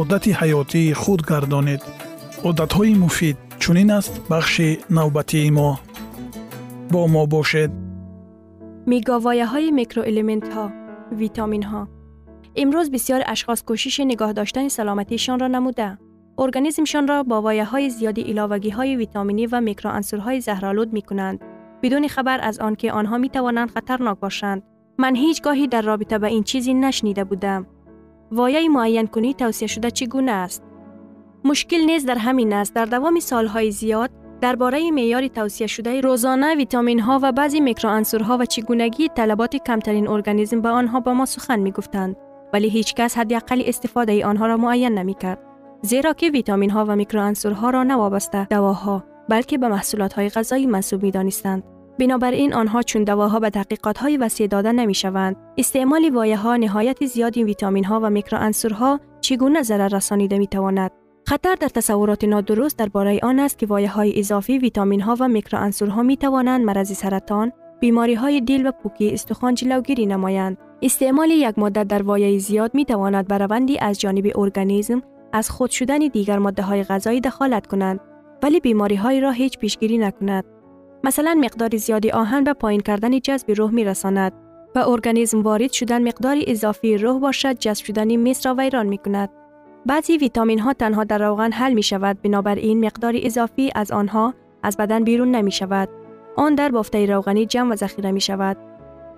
одати ҳаётии худ гардонед одатҳои муфид чунин аст бахши навбатии мо бо мо бошед миговояҳои микроэлементҳо витаминҳо امروز بسیار اشخاص کوشش نگاه داشتن سلامتیشان را نموده. ارگانیسمشان را با وایه های زیادی ایلاوگی های ویتامینی و میکروانسورهای زهرالود می کنند. بدون خبر از آنکه آنها می توانند خطرناک باشند. من هیچ گاهی در رابطه وایه معین کنی توصیه شده چگونه است؟ مشکل نیز در همین است در دوام سالهای زیاد درباره معیار توصیه شده روزانه ویتامین ها و بعضی میکروانسورها و چگونگی طلبات کمترین ارگانیسم به آنها با ما سخن می گفتند. ولی هیچ کس حداقل استفاده آنها را معین نمی کرد. زیرا که ویتامین ها و میکروانسورها را نوابسته دواها بلکه به محصولات های غذایی منسوب می دانستند. بنابراین آنها چون دواها به تحقیقات های وسیع داده نمی شوند. استعمال وایه ها نهایت زیادی ویتامین ها و میکروانسورها چگونه ضرر رسانیده می تواند. خطر در تصورات نادرست درباره آن است که وایه های اضافی ویتامین ها و میکروانسورها می توانند مرض سرطان، بیماری های دل و پوکی استخوان جلوگیری نمایند. استعمال یک ماده در وایه زیاد می تواند بر از جانب ارگانیسم از خود شدن دیگر ماده های غذایی دخالت کنند ولی بیماری های را هیچ پیشگیری نکند. مثلا مقدار زیادی آهن به پایین کردن جذب روح می رساند و ارگانیسم وارد شدن مقدار اضافی روح باشد جذب شدن مصر را ویران می کند. بعضی ویتامین ها تنها در روغن حل می شود بنابراین مقدار اضافی از آنها از بدن بیرون نمی شود. آن در بافته روغنی جمع و ذخیره می شود.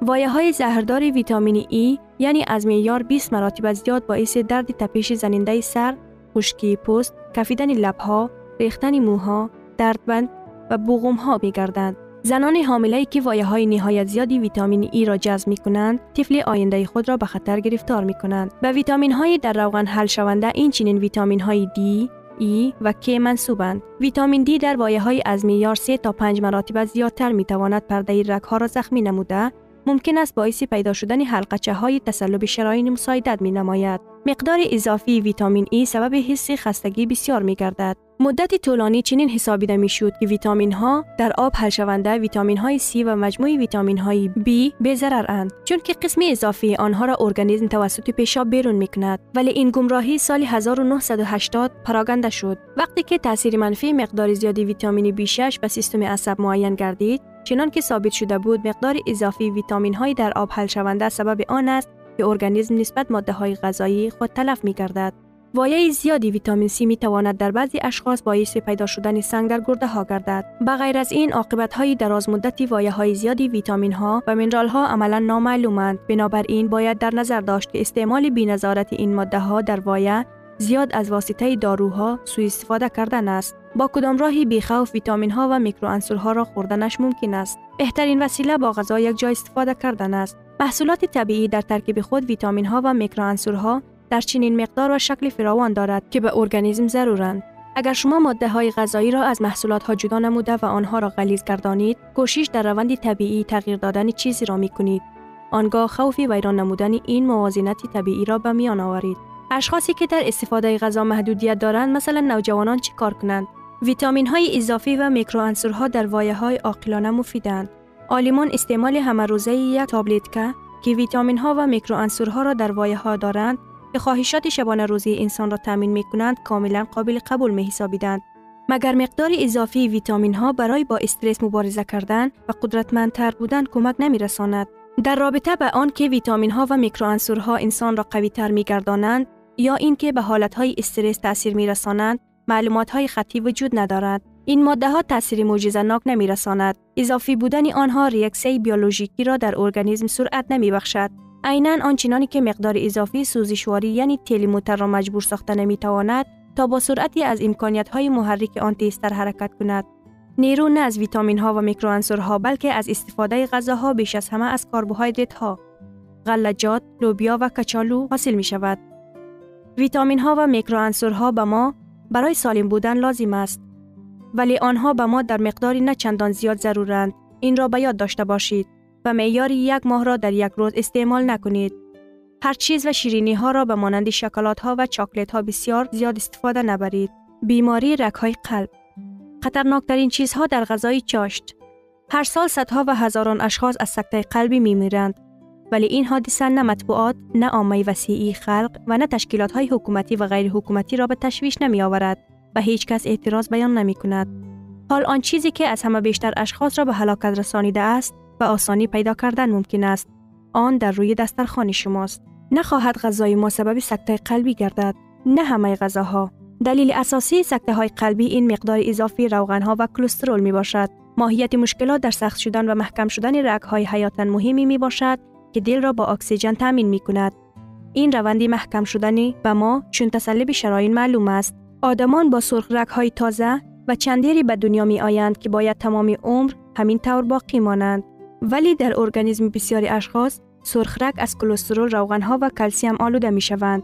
وایه های زهردار ویتامین ای یعنی از معیار 20 مراتب زیاد باعث درد تپش زننده سر، خشکی پوست، کفیدن لبها، ریختن موها، دردبند و بوغم ها می گردند. زنان حامله که وایه های نهایت زیادی ویتامین ای را جذب می کنند، طفل آینده خود را به خطر گرفتار می کنند. به ویتامین های در روغن حل شونده این چنین ویتامین های دی، ای و K منصوبند. ویتامین دی در وایه های از معیار 3 تا 5 مراتب زیادتر می تواند پرده رگ ها را زخمی نموده ممکن است باعث پیدا شدن حلقچه های تسلب شراین مساعدت می نماید. مقدار اضافی ویتامین ای سبب حس خستگی بسیار می گردد. مدت طولانی چنین حسابیده می شود که ویتامین ها در آب حل شونده ویتامین های C و مجموع ویتامین های B به ضرر اند چون که قسم اضافی آنها را ارگانیسم توسط پیشاب بیرون می کند ولی این گمراهی سال 1980 پراگنده شد وقتی که تاثیر منفی مقدار زیادی ویتامین B6 به سیستم عصب معین گردید چنان که ثابت شده بود مقدار اضافی ویتامین های در آب حل شونده سبب آن است که ارگانیسم نسبت ماده های غذایی خود تلف می گردد. وایه زیادی ویتامین C می تواند در بعضی اشخاص باعث پیدا شدن سنگ در گرده ها گردد. به غیر از این عاقبت های دراز مدتی وایه های زیادی ویتامین ها و منرال ها عملا نامعلومند. بنابراین باید در نظر داشت که استعمال بینظارت این ماده ها در وایه زیاد از واسطه داروها سوء استفاده کردن است. با کدام راهی بیخوف ویتامین ها و میکروانسورها را خوردنش ممکن است. بهترین وسیله با غذا یک جای استفاده کردن است. محصولات طبیعی در ترکیب خود ویتامین ها و میکروانسورها در چنین مقدار و شکل فراوان دارد که به ارگانیسم ضرورند. اگر شما ماده های غذایی را از محصولات ها جدا نموده و آنها را غلیظ گردانید، کوشش در روند طبیعی تغییر دادن چیزی را می کنید. آنگاه خوف ویران نمودن این موازنت طبیعی را به میان آورید. اشخاصی که در استفاده غذا محدودیت دارند مثلا نوجوانان چی کار کنند؟ ویتامین های اضافی و میکروانسورها در وایه های عاقلانه مفیدند. عالمان استعمال همه روزه یک تابلت که ویتامین ها و میکروانسورها را در وایه ها دارند که خواهشات شبانه روزی انسان را تامین می کنند کاملا قابل قبول می حسابیدند. مگر مقدار اضافی ویتامین ها برای با استرس مبارزه کردن و قدرتمندتر بودن کمک نمی رساند. در رابطه به آن که ویتامین ها و میکروانسورها انسان را قوی تر می گردانند یا اینکه به حالت های استرس تاثیر می رسانند معلومات های خطی وجود ندارد. این ماده ها تاثیر معجزه‌ناک نمی رساند. اضافی بودن آنها ریاکسیون بیولوژیکی را در ارگانیسم سرعت نمی بخشد. عینا آنچنانی که مقدار اضافی سوزشواری یعنی تیلی موتر را مجبور ساخته نمی تواند تا با سرعتی از امکانیت های محرک آنتی استر حرکت کند. نیرو نه از ویتامین ها و میکروانسورها بلکه از استفاده غذاها بیش از همه از کربوهیدرات ها، غلجات، لوبیا و کچالو حاصل می شود. ویتامین ها و میکروانسورها به ما برای سالم بودن لازم است. ولی آنها به ما در مقداری نه چندان زیاد ضرورند. این را به یاد داشته باشید. و معیار یک ماه را در یک روز استعمال نکنید. هر چیز و شیرینی ها را به مانند شکلات ها و چاکلت ها بسیار زیاد استفاده نبرید. بیماری رگ های قلب خطرناکترین چیزها در غذای چاشت. هر سال صدها و هزاران اشخاص از سکته قلبی می میرند. ولی این حادثه نه مطبوعات، نه عامه وسیعی خلق و نه تشکیلات های حکومتی و غیر حکومتی را به تشویش نمی آورد و هیچ کس اعتراض بیان نمی کند. حال آن چیزی که از همه بیشتر اشخاص را به هلاکت رسانیده است به آسانی پیدا کردن ممکن است. آن در روی دسترخوان شماست. نخواهد غذای ما سبب سکته قلبی گردد. نه همه غذاها. دلیل اساسی سکته های قلبی این مقدار اضافی روغن ها و کلسترول می باشد. ماهیت مشکلات در سخت شدن و محکم شدن رگ های حیاتا مهمی می باشد که دل را با اکسیژن تامین می کند. این روندی محکم شدنی به ما چون تسلب شراین معلوم است. آدمان با سرخ رگ های تازه و چندیری به دنیا می آیند که باید تمام عمر همین طور باقی مانند. ولی در ارگانیسم بسیاری اشخاص سرخرک از کلسترول روغنها و کلسیم آلوده می شوند.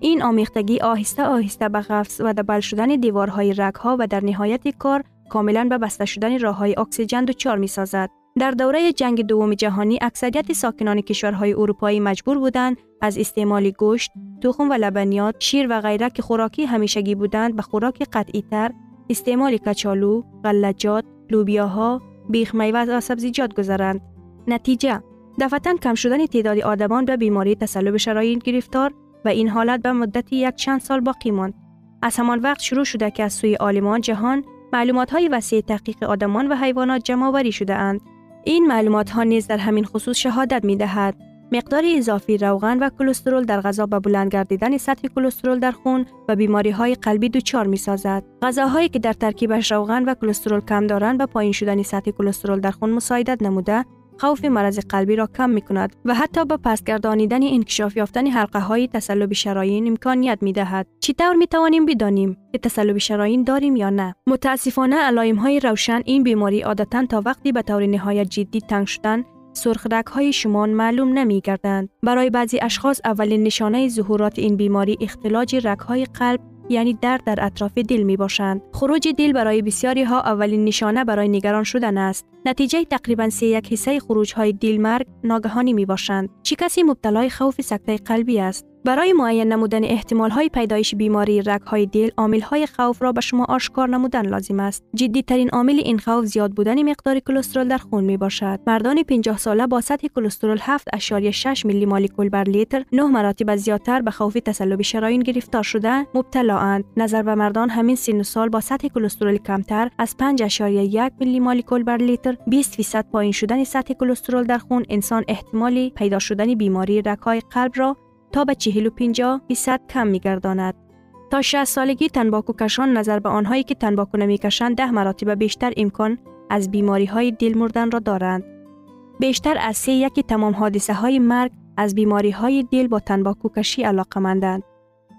این آمیختگی آهسته آهسته به غفص و دبل شدن دیوارهای رگها و در نهایت کار کاملا به بسته شدن راه های اکسیژن دچار می سازد. در دوره جنگ دوم جهانی اکثریت ساکنان کشورهای اروپایی مجبور بودند از استعمال گوشت، تخم و لبنیات، شیر و غیره که خوراکی همیشگی بودند به خوراک قطعی تر، استعمال کچالو، غلجات، لوبیاها، بیخ میوه و سبزیجات گذرند. نتیجه دفعتا کم شدن تعداد آدمان به بیماری تسلب شرایین گرفتار و این حالت به مدت یک چند سال باقی ماند. از همان وقت شروع شده که از سوی آلمان جهان معلومات های وسیع تحقیق آدمان و حیوانات جمع آوری شده اند. این معلومات ها نیز در همین خصوص شهادت می دهد. مقدار اضافی روغن و کلسترول در غذا به بلند گردیدن سطح کلسترول در خون و بیماری های قلبی دچار می سازد. غذاهایی که در ترکیبش روغن و کلسترول کم دارند به پایین شدن سطح کلسترول در خون مساعدت نموده خوف مرض قلبی را کم می کند و حتی به پسگردانیدن انکشاف یافتن حلقه های تسلب شرايين امکانیت می دهد. چطور می توانیم بدانیم که تسلب شرايين داریم یا نه؟ متاسفانه علائم های روشن این بیماری عادتا تا وقتی به طور نهایت جدی تنگ شدن سرخ های شمان معلوم نمی گردند. برای بعضی اشخاص اولین نشانه ظهورات این بیماری اختلاج های قلب یعنی درد در اطراف دل می باشند. خروج دل برای بسیاری ها اولین نشانه برای نگران شدن است. نتیجه تقریبا سه یک حصه خروج های دل مرگ ناگهانی می باشند. چه کسی مبتلای خوف سکته قلبی است؟ برای معین نمودن احتمال پیدایش بیماری رگ های دل عامل های خوف را به شما آشکار نمودن لازم است. جدی ترین عامل این خوف زیاد بودن مقدار کلسترول در خون می باشد مردان 50 ساله با سطح کلسترول 7.6 میلی مولکول بر لیتر 9 مراتب زیادتر به خوف تسلب شرايين گرفتار شده مبتلا اند نظر به مردان همین سن سال با سطح کلسترول کمتر از 5.1 میلی مولکول بر لیتر 20 فیصد پایین شدن سطح کلسترول در خون انسان احتمالی پیدا شدن بیماری های قلب را تا به 45 فیصد کم می گرداند. تا 60 سالگی تنباکو کشان نظر به آنهایی که تنباکو نمی کشند ده مراتب بیشتر امکان از بیماری های دل مردن را دارند. بیشتر از سه یکی تمام حادثه های مرگ از بیماری های دل با تنباکو کشی علاقه مندند.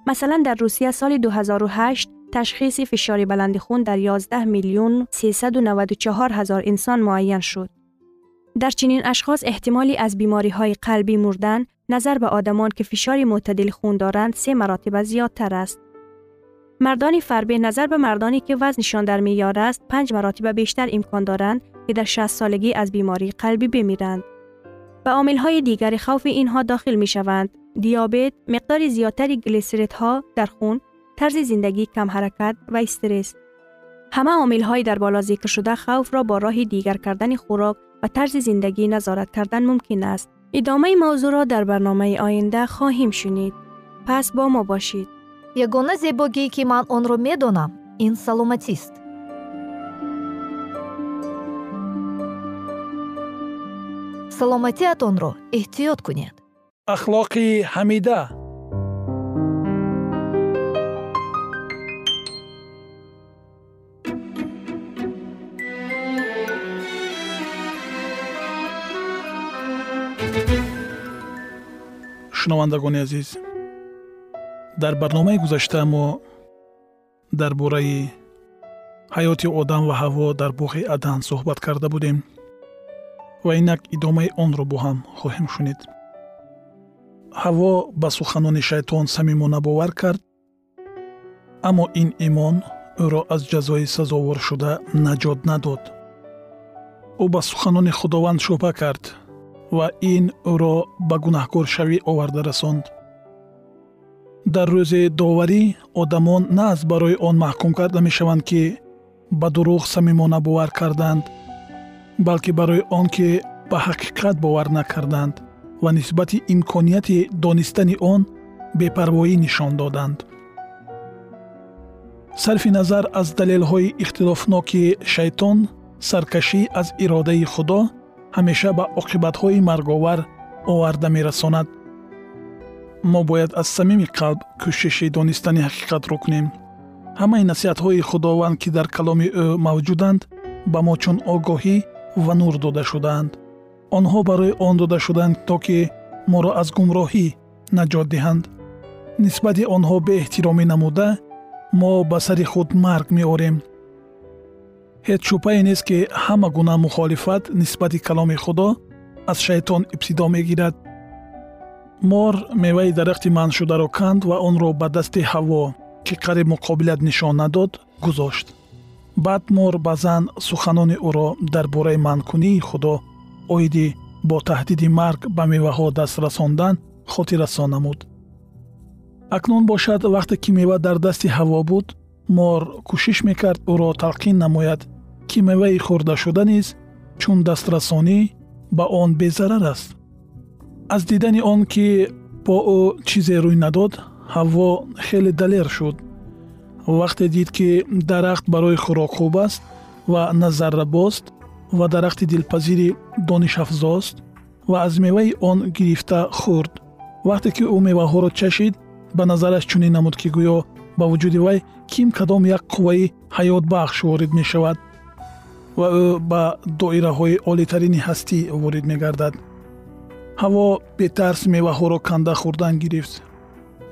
مثلا در روسیه سال 2008 تشخیص فشار بلند خون در 11 میلیون 394 هزار انسان معین شد. در چنین اشخاص احتمالی از بیماری های قلبی مردن نظر به آدمان که فشار معتدل خون دارند سه مراتب زیادتر است. مردان فربه نظر به مردانی که وزنشان در میار است پنج مراتب بیشتر امکان دارند که در 60 سالگی از بیماری قلبی بمیرند. به عامل های دیگر خوف اینها داخل می شوند. دیابت، مقدار زیادتری گلیسریت ها در خون، طرز زندگی کم حرکت و استرس. همه عامل های در بالا ذکر شده خوف را با راه دیگر کردن خوراک و طرز زندگی نظارت کردن ممکن است. ادامه موضوع را در برنامه آینده خواهیم شنید. پس با ما باشید. یگانه زیباگی که من آن را می‌دانم این سلامتی است. سلامتیتان را احتیاط کنید. اخلاقی حمیده шунавандагони азиз. Дар барномаи гузашта мо дар бораи ҳаёти одам ва ҳаво дар боғи адан суҳбат карда будем ва инак идомаи онро бо ҳам хоҳем шунид. Ҳаво ба суханони шайтон самимона бовар кард аммо ин имон ӯро аз ҷазои сазоваршуда наҷот надод. Ӯ ба суханони худованд шубҳа кард ва ин ӯро ба гунаҳкоршавӣ оварда расонд. Дар рӯзи доварӣ одамон на аз барои он маҳкум карда мешаванд ки ба дурӯғ самимона бовар карданд балки барои он ки ба ҳақиқат бовар накарданд ва нисбати имконияти донистани он бепарвоӣ нишон доданд. Сарфи назар аз далелҳои ихтилофноки шайтон саркашӣ аз иродаи худо ҳамеша ба оқибатҳои марговар оварда мерасонад. Мо бояд аз самими қалб кӯшиши донистани ҳақиқатро кунем. Ҳамаи насиҳатҳои худованд ки дар каломи ӯ мавҷуданд ба мо чун огоҳӣ ва нур дода шудаанд онҳо барои он дода шуданд то ки моро аз гумроҳӣ наҷот диҳанд. Нисбати онҳо беэҳтиромӣ намуда мо ба сари худ марг меорем ҳеҷ шубҳае нест ки ҳама гуна мухолифат нисбати каломи худо аз шайтон ибтидо мегирад. Мор меваи дарахти манъшударо канд ва онро ба дасти ҳаво ки қариб муқобилат нишон надод гузошт. Баъд мор ба зан суханони ӯро дар бораи манъкунии худо оиди бо таҳдиди марг ба меваҳо даст расондан хотиррасон намуд. Акнун бошад вақте ки мева дар дасти ҳаво буд мор кӯшиш мекард ӯро талқин намояд ки меваи хӯрдашуда низ чун дастрасонӣ ба он безарар аст. Аз дидани он ки бо ӯ чизе рӯй надод ҳаво хеле далер шуд. Вақте дид ки дарахт барои хӯрок хуб аст ва назаррабост ва дарахти дилпазири донишафзост ва аз меваи он гирифта хӯрд. Вақте ки ӯ меваҳоро чашид ба назараш чунин намуд ки гӯё ба вуҷуди вай ким кадом як қувваи ҳаётбахш ворид мешавад ва ӯ ба доираҳои олитарини ҳастӣ ворид мегардад. ҳаво бетарс меваҳоро канда хӯрдан гирифт.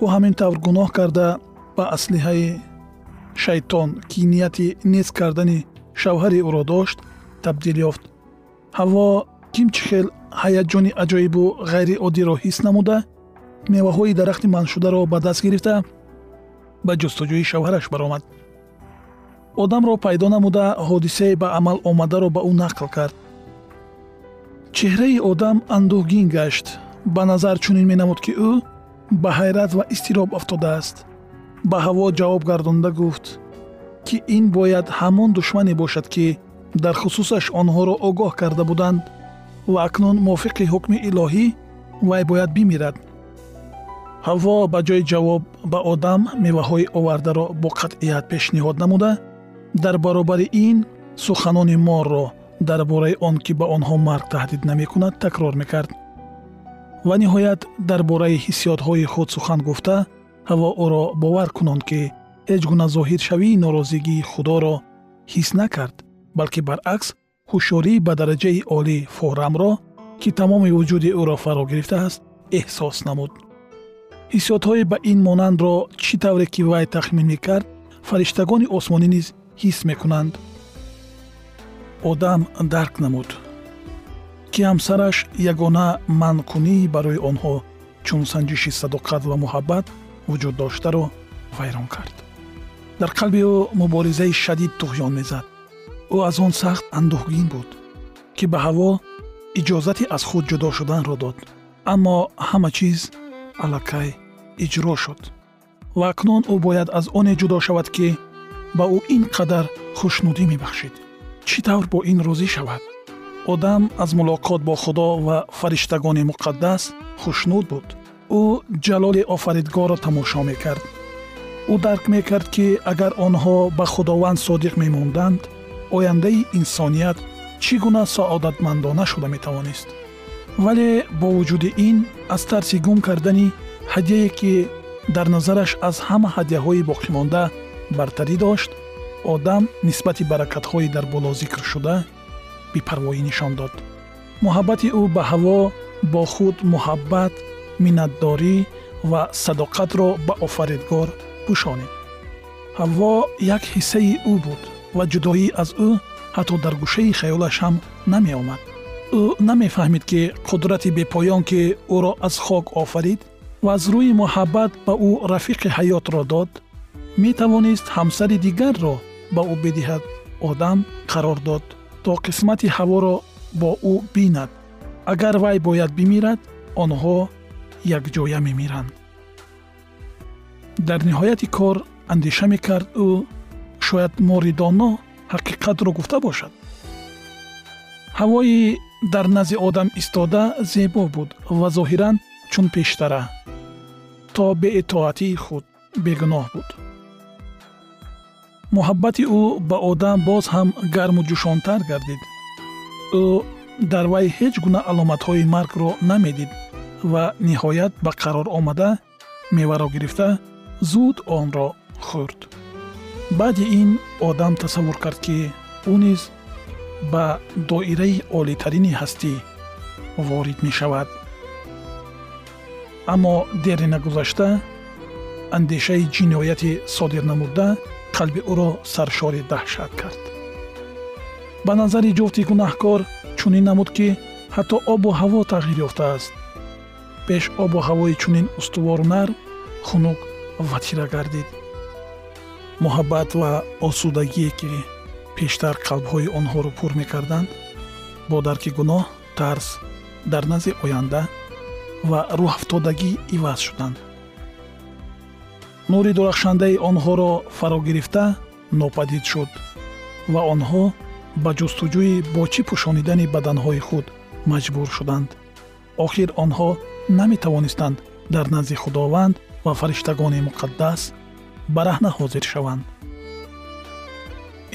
Ӯ ҳамин тавр гуноҳ карда ба аслиҳаи шайтон ки нияти нест кардани шавҳари ӯро дошт табдил ёфт. ҳаво кимчи хел ҳаяҷони аҷоибу ғайриоддиро ҳис намуда меваҳои дарахти манъшударо ба даст гирифта ба ҷустуҷӯи шавҳараш баромад. Одамро пайдо намуда ҳодисае ба амал омадаро ба ӯ нақл кард. Чеҳраи одам андӯҳгин гашт. Ба назар чунин менамуд ки ӯ ба ҳайрат ва изтироб афтодааст. Ба ҳаво ҷавоб гардонда гуфт ки ин бояд ҳамон душмане бошад ки дар хусусаш онҳоро огоҳ карда буданд ва акнун мувофиқи ҳукми илоҳӣ вай бояд бимирад ҳаво ба ҷои ҷавоб ба одам меваҳои овардаро бо қатъият пешниҳод намуда дар баробари ин суханони морро дар бораи он ки ба онҳо марг таҳдид намекунад такрор мекард. Ва ниҳоят дар бораи ҳиссиётҳои худ сухан гуфта ҳаво ӯро бовар кунон ки ҳеҷ гуна зоҳиршавии норозигии худоро ҳис накард балки баръакс ҳушёрӣ ба дараҷаи олӣ форамро ки тамоми вуҷуди ӯро фаро гирифтааст эҳсос намуд ҳиссиётҳои ба ин монандро чӣ тавре ки вай тахмин мекард фариштагони осмонӣ низ ҳис мекунанд. одам дарк намуд. Ки ҳамсараш ягона манъкунии барои онҳо чун санҷиши садоқат ва муҳаббат вуҷуд доштаро вайрон кард. Дар қалби ӯ муборизаи шадид туғён мезад. Ӯ аз он сахт андӯҳгин буд ки ба ҳаво иҷозати аз худ ҷудо шуданро дод. Аммо ҳама чиз аллакай иҷро шуд. Ва акнун ӯ бояд аз оне ҷудо шавад ки ба ӯ ин қадар хушнудӣ мебахшид. Чӣ тавр бо ин розӣ шавад? Одам аз мулоқот бо худо ва фариштагони муқаддас хушнуд буд. Ӯ ҷалоли офаридгорро тамошо мекард. Ӯ дарк мекард ки агар онҳо ба худованд содиқ мемонданд ояндаи инсоният чӣ гуна саодатмандона шуда метавонист вале бо вуҷуди ин аз тарси гум кардани ҳадияе ки дар назараш аз ҳама ҳадияҳои боқимонда бартарӣ дошт одам нисбати баракатҳои дар боло зикршуда бепарвоӣ нишон дод. Муҳаббати ӯ ба ҳаво бо худ муҳаббат миннатдорӣ ва садоқатро ба офаридгор пӯшонид ҳавво як ҳиссаи ӯ буд ва ҷудоӣ аз ӯ ҳатто дар гӯшаи хаёлаш ҳам намеомад ӯ намефаҳмид ки қудрати бепоён ки ӯро аз хок офарид ва аз рӯи муҳаббат ба ӯ рафиқи ҳаётро дод метавонист ҳамсари дигарро ба ӯ бидиҳад одам қарор дод то қисмати ҳаворо бо ӯ бинад агар вай бояд бимирад онҳо якҷоя мемиранд дар ниҳояти кор андеша мекард ӯ шояд моридоно ҳақиқатро гуфта бошад ҳавои дар назди одам истода зебо буд ва зоҳиран чун пештара то беитоатии худ бегуноҳ буд. Муҳаббати ӯ ба одам боз ҳам гарму ҷӯшонтар гардид. Ӯ дар вай ҳеҷ гуна аломатҳои маргро намедид ва ниҳоят ба қарор омада меваро гирифта зуд онро хӯрд. Баъди ин одам тасаввур кард ки ӯ низ ба доираи олитарини ҳастӣ ворид мешавад. Аммо дери нагузашта андешаи ҷинояти содир намуда қалби ӯро саршори даҳшат кард. Ба назари ҷуфти гунаҳкор чунин намуд ки ҳатто обу ҳаво тағйир ёфтааст. Пеш обу ҳавои чунин устувору нарм хунук ва тира гардид. Муҳаббат ва осудагие ки пештар қалбҳои онҳоро пур мекарданд бо дарки гуноҳ тарс дар назди оянда ва рӯҳафтодагӣ иваз шуданд. Нури дурахшандаи онҳоро фаро гирифта нопадид шуд ва онҳо ба ҷустуҷӯи бо чӣ пӯшонидани баданҳои худ маҷбур шуданд. Охир онҳо наметавонистанд дар назди худованд ва фариштагони муқаддас бараҳна ҳозир шаванд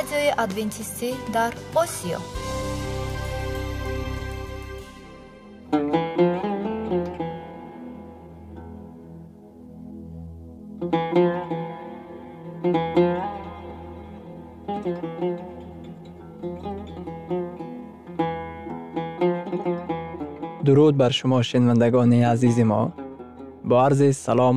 радиои адвентистӣ дар осиё дуруд бар шумо шинавандагони азизи мо бо арзи салом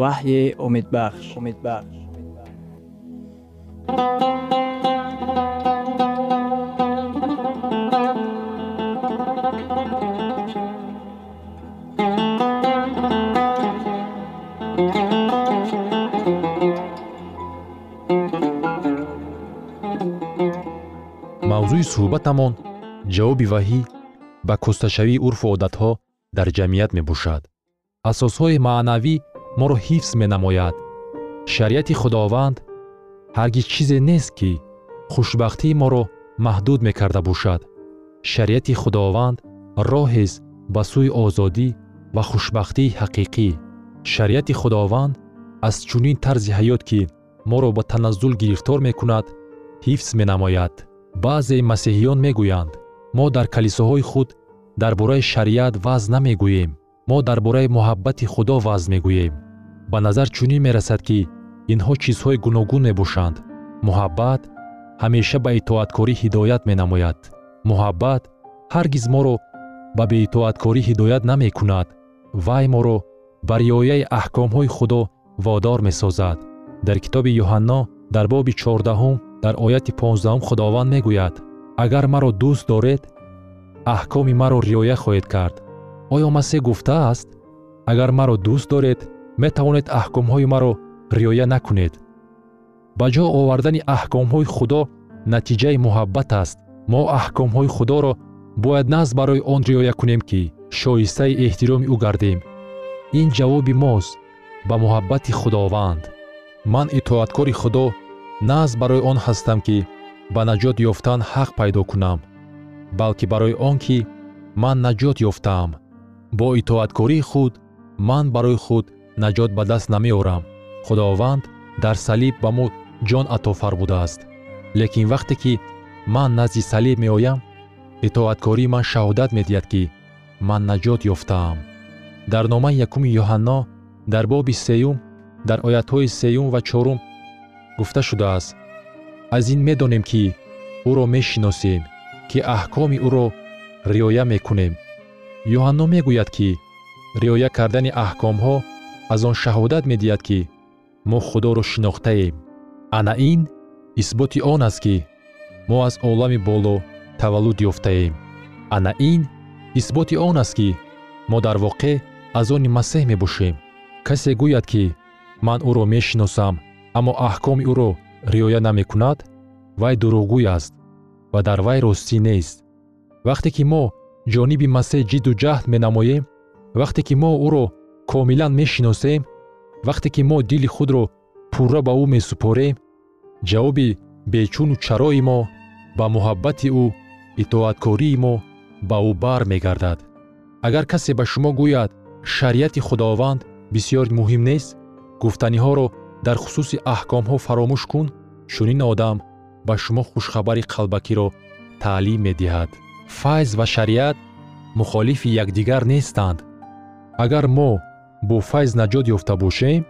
ваҳйи умедбахш умедбахш мавзӯи суҳбатамон ҷавоби ваҳӣ ба кӯсташавии урфу одатҳо дар ҷамъият мебошад. Асосҳои маънавӣ моро ҳифз менамояд. Шариати худованд ҳаргиз чизе нест ки хушбахтии моро маҳдуд мекарда бошад. Шариати худованд роҳест ба сӯи озодӣ ва хушбахтии ҳақиқӣ. Шариати худованд аз чунин тарзи ҳаёт ки моро ба таназзул гирифтор мекунад ҳифз менамояд. Баъзеи масеҳиён мегӯянд мо дар калисоҳои худ дар бораи шариат ваъз намегӯем мо дар бораи муҳаббати худо ваъз мегӯем. Ба назар чунин мерасад ки инҳо чизҳои гуногун мебошанд. Муҳаббат ҳамеша ба итоаткорӣ ҳидоят менамояд. Муҳаббат ҳаргиз моро ба беитоаткорӣ ҳидоят намекунад вай моро ба риояи аҳкомҳои худо водор месозад. Дар китоби юҳанно дар боби чордаҳум дар ояти понздаҳум худованд мегӯяд. Агар маро дӯст доред аҳкоми маро риоя хоҳед кард оё масеҳ гуфтааст агар маро дӯст доред метавонед аҳкомҳои маро риоя накунед. Ба ҷо овардани аҳкомҳои худо натиҷаи муҳаббат аст. Мо аҳкомҳои худоро бояд наҳз барои он риоя кунем ки шоистаи эҳтироми ӯ гардем. Ин ҷавоби мост ба муҳаббати худованд. Ман итоаткори худо наҳз барои он ҳастам ки ба наҷот ёфтан ҳақ пайдо кунам балки барои он ки ман наҷот ёфтаам бо итоаткории худ ман барои худ наҷот ба даст намеорам. Худованд дар салиб ба мо ҷон ато фармудааст лекин вақте ки ман назди салиб меоям итоаткории ман шаҳодат медиҳад ки ман наҷот ёфтаам. Дар номаи якуми юҳанно дар боби сеюм дар оятҳои сеюм ва чорум гуфта шудааст. Аз ин медонем ки ӯро мешиносем ки аҳкоми ӯро риоя мекунем юҳанно мегӯяд ки риоя кардани аҳкомҳо аз он шаҳодат медиҳад ки мо худоро шинохтаем. Ана ин исботи он аст ки мо аз олами боло таваллуд ёфтаем. Ана ин исботи он аст ки мо дар воқеъ аз они масеҳ мебошем. Касе гӯяд ки ман ӯро мешиносам аммо аҳкоми ӯро риоя намекунад вай дурӯғгӯй аст ва дар вай ростӣ нест. Вақте ки мо ҷониби масеҳ ҷидду ҷаҳд менамоем вақте ки мо ӯро комилан мешиносем вақте ки мо дили худро пурра ба ӯ месупорем ҷавоби бечуну чарои мо ба муҳаббати ӯ итоаткории мо ба ӯ бар мегардад. Агар касе ба шумо гӯяд шариати худованд бисьёр муҳим нест гуфтаниҳоро дар хусуси аҳкомҳо фаромӯш кун чунин одам ба шумо хушхабари қалбакиро таълим медиҳад файз ва шариат мухолифи якдигар нестанд. Агар мо бо файз наҷот ёфта бошем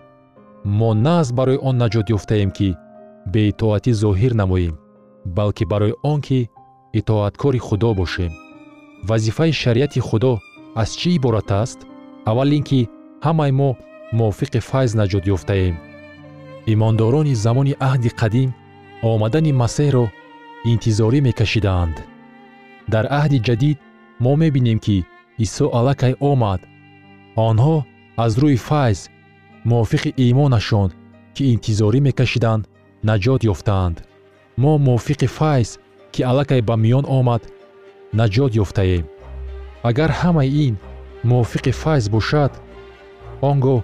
мо на аз барои он наҷот ёфтаем ки беитоатӣ зоҳир намоем балки барои он ки итоаткори худо бошем. Вазифаи шариати худо аз чӣ иборат аст? Аввал ин ки ҳамаи мо мувофиқи файз наҷот ёфтаем. Имондорони замони аҳди қадим омадани масеҳро интизорӣ мекашидаанд дар аҳди ҷадид мо мебинем ки исо аллакай омад. Онҳо аз рӯи файз мувофиқи имонашон ки интизорӣ мекашиданд наҷот ёфтаанд. Мо мувофиқи файз ки аллакай ба миён омад наҷот ёфтаем. Агар ҳамаи ин мувофиқи файз бошад он гоҳ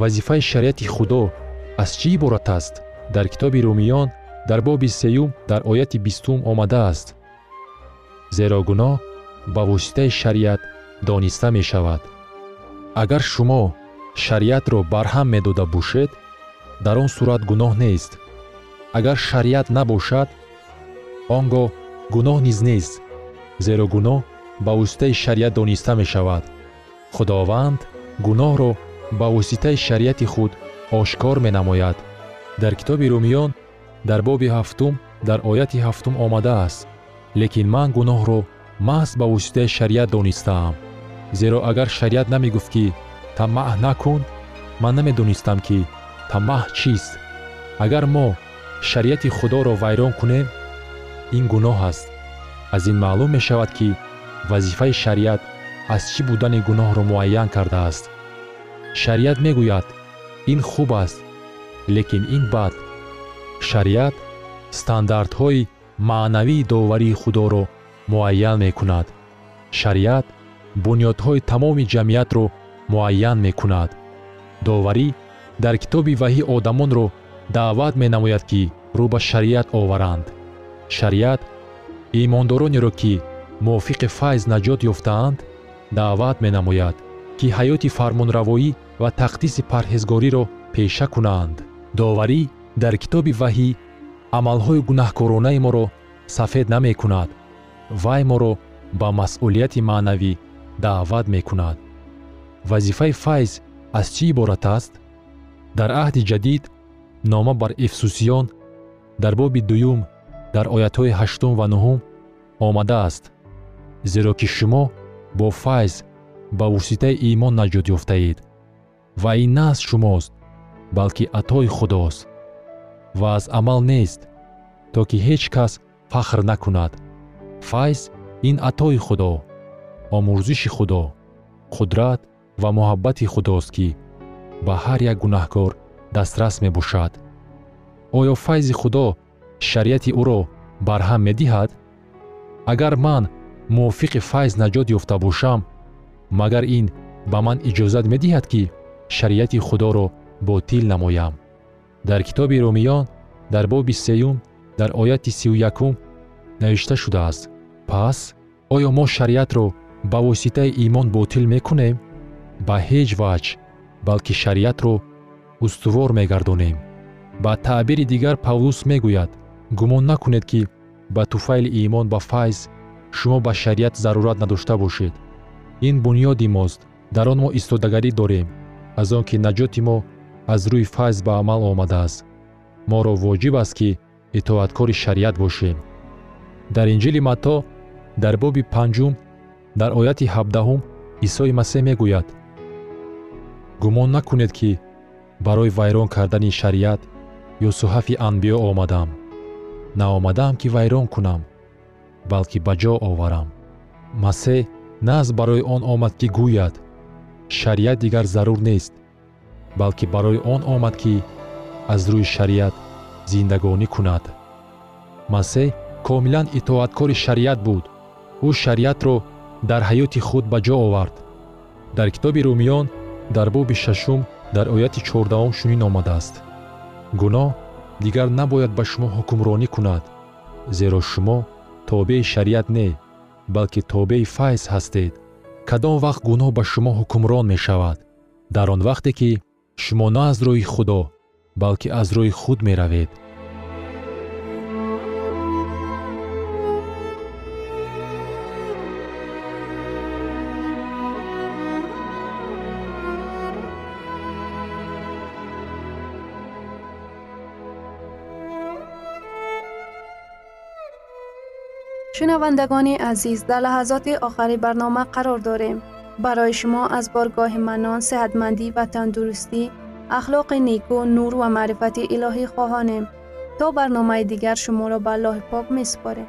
вазифаи шариати худо аз чӣ иборат аст? Дар китоби румиён дар боби сеюм дар ояти бистум омадааст зеро гуноҳ ба воситаи шариат дониста мешавад. Агар шумо шариатро барҳам медода бошед дар он сурат гуноҳ нест. Агар шариат набошад он гоҳ гуноҳ низ нест. Зеро гуноҳ ба воситаи шариат дониста мешавад. Худованд гуноҳро ба воситаи шариати худ ошкор менамояд. Дар китоби румиён дар боби ҳафтум дар ояти ҳафтум омадааст лекин ман гуноҳро маҳз ба воситаи шариат донистаам. Зеро агар шариат намегуфт ки тамаъ накун ман намедонистам ки тамаъ чист. Агар мо шариати худоро вайрон кунем ин гуноҳ аст. Аз ин маълум мешавад ки вазифаи шариат аз чӣ будани гуноҳро муайян кардааст. Шариат мегӯяд ин хуб аст. Лекин ин бад шариат стандартҳои маънавии доварии худоро муайян мекунад. Шариат бунёдҳои тамоми ҷамъиятро муайян мекунад. Доварӣ дар китоби ваҳӣ одамонро даъват менамояд ки рӯ ба шариат оваранд. Шариат имондоронеро ки мувофиқи файз наҷот ёфтаанд даъват менамояд ки ҳаёти фармонравоӣ ва тақдиси парҳезгориро пеша кунанд доварӣ дар китоби ваҳӣ амалҳои гунаҳкоронаи моро сафед намекунад вай моро ба масъулияти маънавӣ даъват мекунад. Вазифаи файз аз чӣ иборат аст? Дар аҳди ҷадид нома бар ифсусиён дар боби дуюм дар оятҳои ҳаштум ва нуҳум омадааст зеро ки шумо бо файз ба воситаи имон наҷот ёфтаед. Ва ин на аз шумост балки атои худост ва аз амал нест то ки ҳеҷ кас фахр накунад. Файз ин атои худо омӯзиши худо қудрат ва муҳаббати худост ки ба ҳар як гунаҳкор дастрас мебошад. Оё файзи худо шариати ӯро барҳам медиҳад? Агар ман мувофиқи файз наҷот ёфта бошам магар ин ба ман иҷозат медиҳад ки шариати худоро ботил намоям дар китоби румиён дар боби сеюм дар ояти сию якум навишта шудааст. Пас оё мо шариатро ба воситаи имон ботил мекунем? Ба ҳеҷ ваҷ балки шариатро устувор мегардонем. Ба таъбири дигар павлус мегӯяд гумон накунед ки ба туфайли имон ба файз шумо ба шариат зарурат надошта бошед. Ин бунёди мост дар он мо истодагарӣ дорем аз он ки наҷоти мо аз рӯи файз ба амал омадааст. Моро воҷиб аст ки итоаткори шариат бошем. Дар инҷили матто дар боби панҷум дар ояти ҳабдаҳум исои масеҳ мегӯяд. Гумон накунед ки барои вайрон кардани шариат ё суҳафи анбиё омадам. Наомадаам ки вайрон кунам балки ба ҷо оварам. Масеҳ на аз барои он омад ки гӯяд шариат дигар зарур нест балки барои он омад ки аз рӯи шариат зиндагонӣ кунад. Масеҳ комилан итоаткори шариат буд. Ӯ шариатро дар ҳаёти худ ба ҷо овард. Дар китоби румиён дар боби шашум дар ояти чордаҳум чунин омадааст. Гуноҳ дигар набояд ба шумо ҳукмронӣ кунад зеро шумо тобеи шариат не балки тобеи файз ҳастед. Кадом вақт гуноҳ ба шумо ҳукмрон мешавад? Дар он вақте ки шумо на аз роҳи худо балки аз роҳи худ меравед. Шунавандагони азиз дар лаҳазоти охари барнома қарор дорем. برای شما از بارگاه منان، صحتمندی و تندرستی، اخلاق نیکو، نور و معرفت الهی خواهانیم. تا برنامه دیگر شما را به الله پاک می سپاریم.